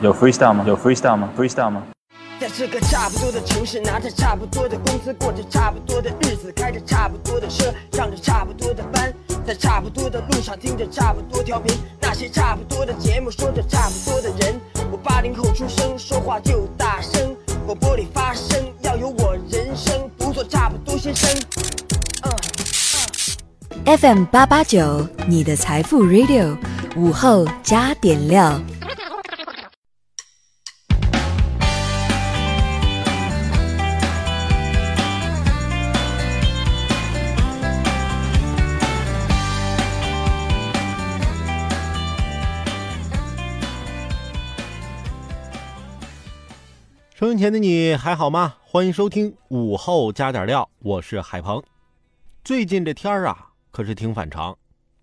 有 freestyle 吗？有 freestyle 吗？freestyle 吗？在这个差不多的城市，拿着差不多的工资，过着差不多的日子，开着差不多的车，上着差不多的班，在差不多的路上听着差不多调频，那些差不多的节目，说着差不多的人。我八零后出生，说话就大声，广播里发声，要有我人生，不做差不多先生。嗯、FM 八八九，你的财富 Radio，午后加点料。收音前的你还好吗？欢迎收听午后加点料，我是海鹏。最近这天儿啊，可是挺反常。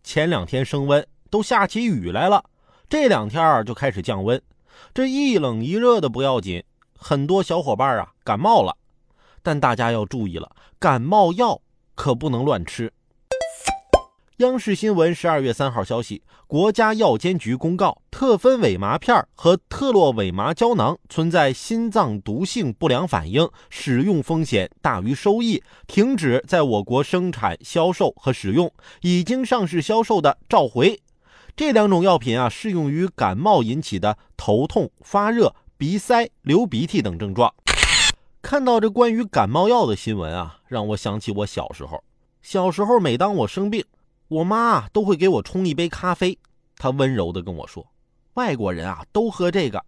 前两天升温，都下起雨来了，这两天就开始降温。这一冷一热的不要紧，很多小伙伴啊感冒了。但大家要注意了，感冒药可不能乱吃。央视新闻十二月三号消息，国家药监局公告，特芬韦麻片和特洛韦麻胶囊存在心脏毒性不良反应，使用风险大于收益，停止在我国生产、销售和使用。已经上市销售的召回。这两种药品啊，适用于感冒引起的头痛、发热、鼻塞、流鼻涕等症状。看到这关于感冒药的新闻啊，让我想起我小时候。小时候，每当我生病，我妈都会给我冲一杯咖啡，她温柔地跟我说：“外国人啊都喝这个。”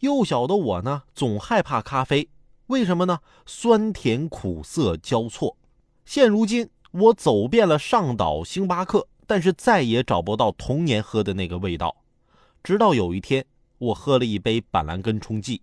幼小的我呢，总害怕咖啡，为什么呢？酸甜苦涩交错。现如今，我走遍了上岛、星巴克，但是再也找不到童年喝的那个味道。直到有一天，我喝了一杯板蓝根冲剂。